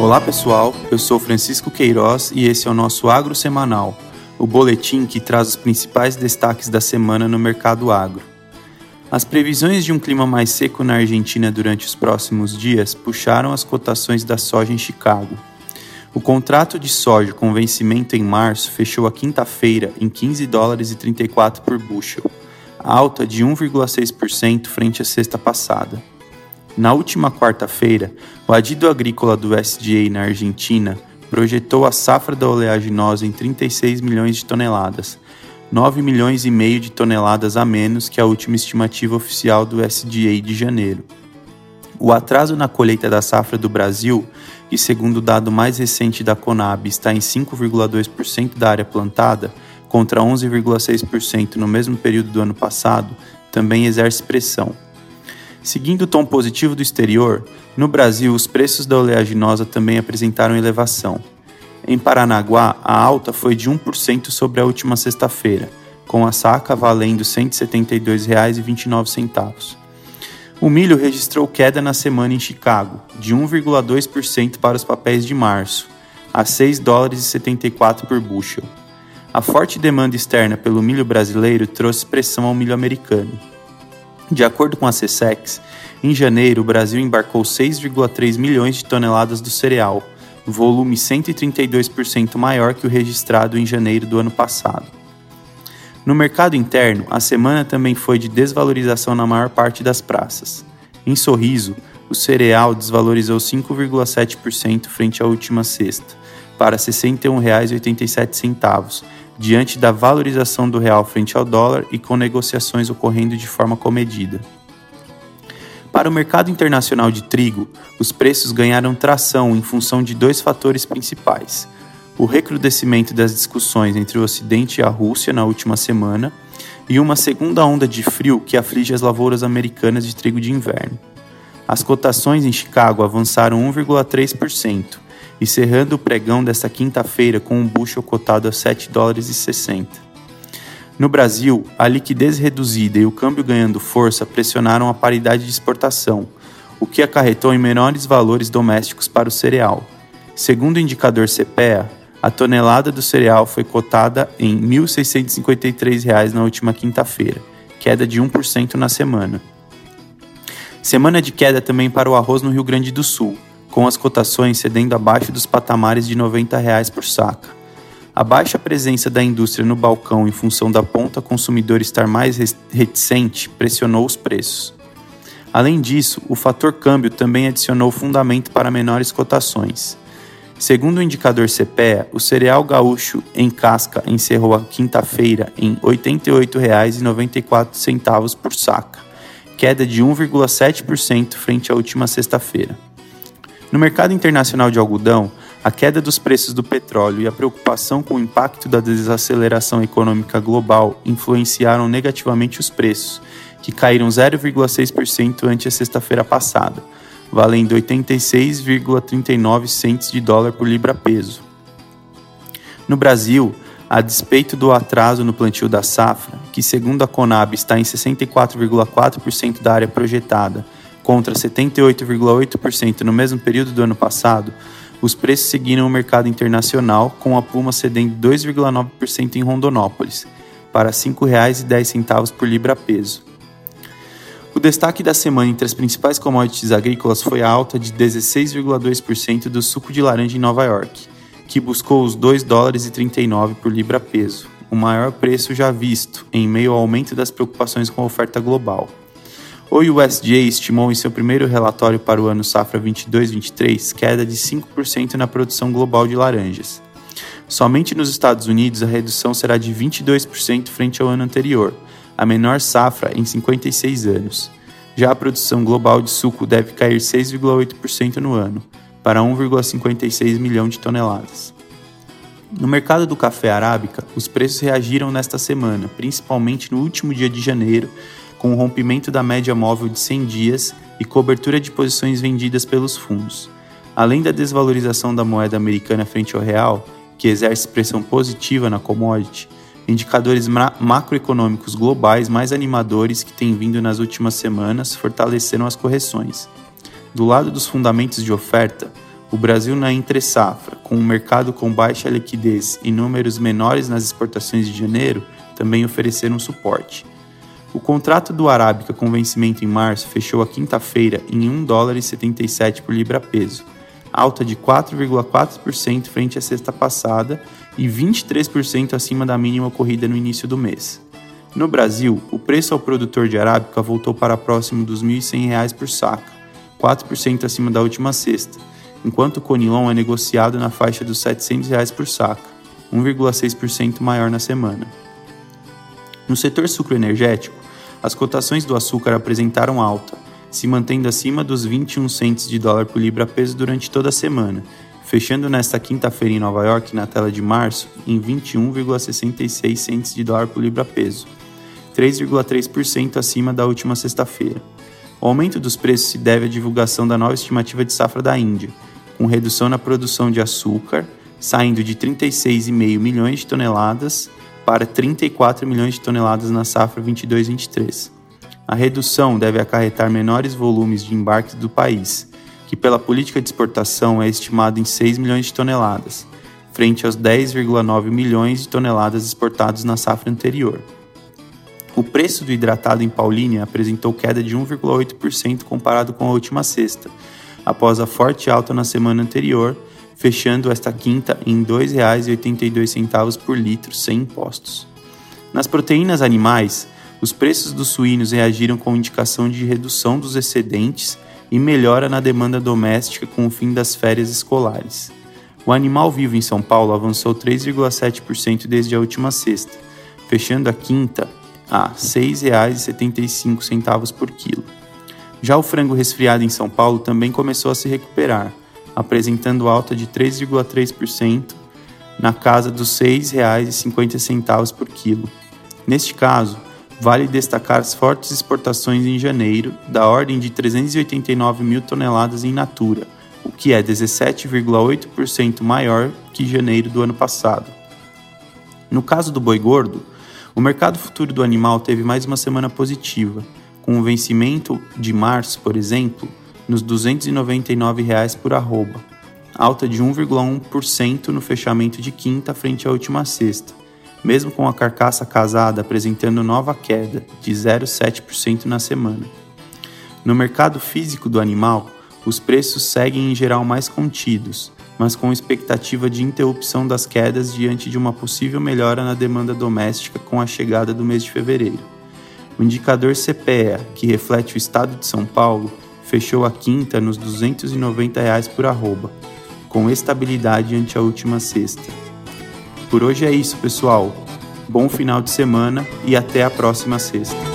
Olá pessoal, eu sou Francisco Queiroz e esse é o nosso Agro Semanal, o boletim que traz os principais destaques da semana no mercado agro. As previsões de um clima mais seco na Argentina durante os próximos dias puxaram as cotações da soja em Chicago. O contrato de soja com vencimento em março fechou a quinta-feira em 15 dólares e 34 por bushel, alta de 1,6% frente à sexta passada. Na última quarta-feira, o adido agrícola do SDA na Argentina projetou a safra da oleaginosa em 36 milhões de toneladas, 9 milhões e meio de toneladas a menos que a última estimativa oficial do SDA de janeiro. O atraso na colheita da safra do Brasil, que segundo o dado mais recente da Conab está em 5,2% da área plantada, contra 11,6% no mesmo período do ano passado, também exerce pressão. Seguindo o tom positivo do exterior, no Brasil os preços da oleaginosa também apresentaram elevação. Em Paranaguá, a alta foi de 1% sobre a última sexta-feira, com a saca valendo R$ 172,29. O milho registrou queda na semana em Chicago, de 1,2% para os papéis de março, a 6 dólares e 74 por bushel. A forte demanda externa pelo milho brasileiro trouxe pressão ao milho americano. De acordo com a CSEX, em janeiro o Brasil embarcou 6,3 milhões de toneladas do cereal, volume 132% maior que o registrado em janeiro do ano passado. No mercado interno, a semana também foi de desvalorização na maior parte das praças. Em Sorriso, o cereal desvalorizou 5,7% frente à última sexta, para R$ 61,87 diante da valorização do real frente ao dólar e com negociações ocorrendo de forma comedida. Para o mercado internacional de trigo, os preços ganharam tração em função de dois fatores principais: o recrudescimento das discussões entre o Ocidente e a Rússia na última semana, e uma segunda onda de frio que aflige as lavouras americanas de trigo de inverno. As cotações em Chicago avançaram 1,3%, e cerrando o pregão desta quinta-feira com um bushel cotado a 7 dólares e 60. No Brasil, a liquidez reduzida e o câmbio ganhando força pressionaram a paridade de exportação, o que acarretou em menores valores domésticos para o cereal. Segundo o indicador CPEA, a tonelada do cereal foi cotada em R$ 1.653 na última quinta-feira, queda de 1% na semana. Semana de queda também para o arroz no Rio Grande do Sul, com as cotações cedendo abaixo dos patamares de 90 reais por saca. A baixa presença da indústria no balcão em função da ponta consumidor estar mais reticente pressionou os preços. Além disso, o fator câmbio também adicionou fundamento para menores cotações. Segundo o indicador CPEA, o cereal gaúcho em casca encerrou a quinta-feira em R$ 88,94 por saca, queda de 1,7% frente à última sexta-feira. No mercado internacional de algodão, a queda dos preços do petróleo e a preocupação com o impacto da desaceleração econômica global influenciaram negativamente os preços, que caíram 0,6% ante a sexta-feira passada, valendo 86,39 centes de dólar por libra-peso. No Brasil, a despeito do atraso no plantio da safra, que segundo a Conab está em 64,4% da área projetada, contra 78,8% no mesmo período do ano passado, os preços seguiram o mercado internacional, com a Puma cedendo 2,9% em Rondonópolis, para R$ 5,10 por libra-peso. O destaque da semana entre as principais commodities agrícolas foi a alta de 16,2% do suco de laranja em Nova York, que buscou os 2 dólares e 39 por libra-peso, o maior preço já visto, em meio ao aumento das preocupações com a oferta global. O USDA estimou em seu primeiro relatório para o ano safra 22-23 queda de 5% na produção global de laranjas. Somente nos Estados Unidos a redução será de 22% frente ao ano anterior, a menor safra em 56 anos. Já a produção global de suco deve cair 6,8% no ano, para 1,56 milhão de toneladas. No mercado do café arábica, os preços reagiram nesta semana, principalmente no último dia de janeiro, com o rompimento da média móvel de 100 dias e cobertura de posições vendidas pelos fundos. Além da desvalorização da moeda americana frente ao real, que exerce pressão positiva na commodity, indicadores macroeconômicos globais mais animadores que têm vindo nas últimas semanas fortaleceram as correções. Do lado dos fundamentos de oferta, O Brasil na entre-safra, com um mercado com baixa liquidez e números menores nas exportações de janeiro, também ofereceram suporte. O contrato do Arábica com vencimento em março fechou a quinta-feira em 1 dólar e 77 por libra peso, alta de 4,4% frente à sexta passada e 23% acima da mínima ocorrida no início do mês. No Brasil, o preço ao produtor de arábica voltou para próximo dos R$ 1.100 por saca, 4% acima da última sexta, enquanto o conilon é negociado na faixa dos R$ 700 por saca, 1,6% maior na semana. No setor sucroenergético, as cotações do açúcar apresentaram alta, se mantendo acima dos 21 centes de dólar por libra peso durante toda a semana, fechando nesta quinta-feira em Nova York, na tela de março, em 21,66 centes de dólar por libra peso, 3,3% acima da última sexta-feira. O aumento dos preços se deve à divulgação da nova estimativa de safra da Índia, com redução na produção de açúcar, saindo de 36,5 milhões de toneladas para 34 milhões de toneladas na safra 22-23. A redução deve acarretar menores volumes de embarques do país, que pela política de exportação é estimado em 6 milhões de toneladas, frente aos 10,9 milhões de toneladas exportados na safra anterior. O preço do hidratado em Paulínia apresentou queda de 1,8% comparado com a última sexta, após a forte alta na semana anterior, fechando esta quinta em R$ 2,82 por litro sem impostos. Nas proteínas animais, os preços dos suínos reagiram com indicação de redução dos excedentes e melhora na demanda doméstica com o fim das férias escolares. O animal vivo em São Paulo avançou 3,7% desde a última sexta, fechando a quinta a R$ 6,75 por quilo. Já o frango resfriado em São Paulo também começou a se recuperar, apresentando alta de 3,3% na casa dos R$ 6,50 por quilo. Neste caso, vale destacar as fortes exportações em janeiro, da ordem de 389 mil toneladas em natura, o que é 17,8% maior que janeiro do ano passado. No caso do boi gordo, o mercado futuro do animal teve mais uma semana positiva, com o vencimento de março, por exemplo, nos 299 reais por arroba, alta de 1,1% no fechamento de quinta frente à última sexta, mesmo com a carcaça casada apresentando nova queda de 0,7% na semana. No mercado físico do animal, os preços seguem em geral mais contidos, mas com expectativa de interrupção das quedas diante de uma possível melhora na demanda doméstica com a chegada do mês de fevereiro. O indicador CPEA, que reflete o estado de São Paulo, fechou a quinta nos 290 reais por arroba, com estabilidade ante a última sexta. Por hoje é isso, pessoal. Bom final de semana e até a próxima sexta.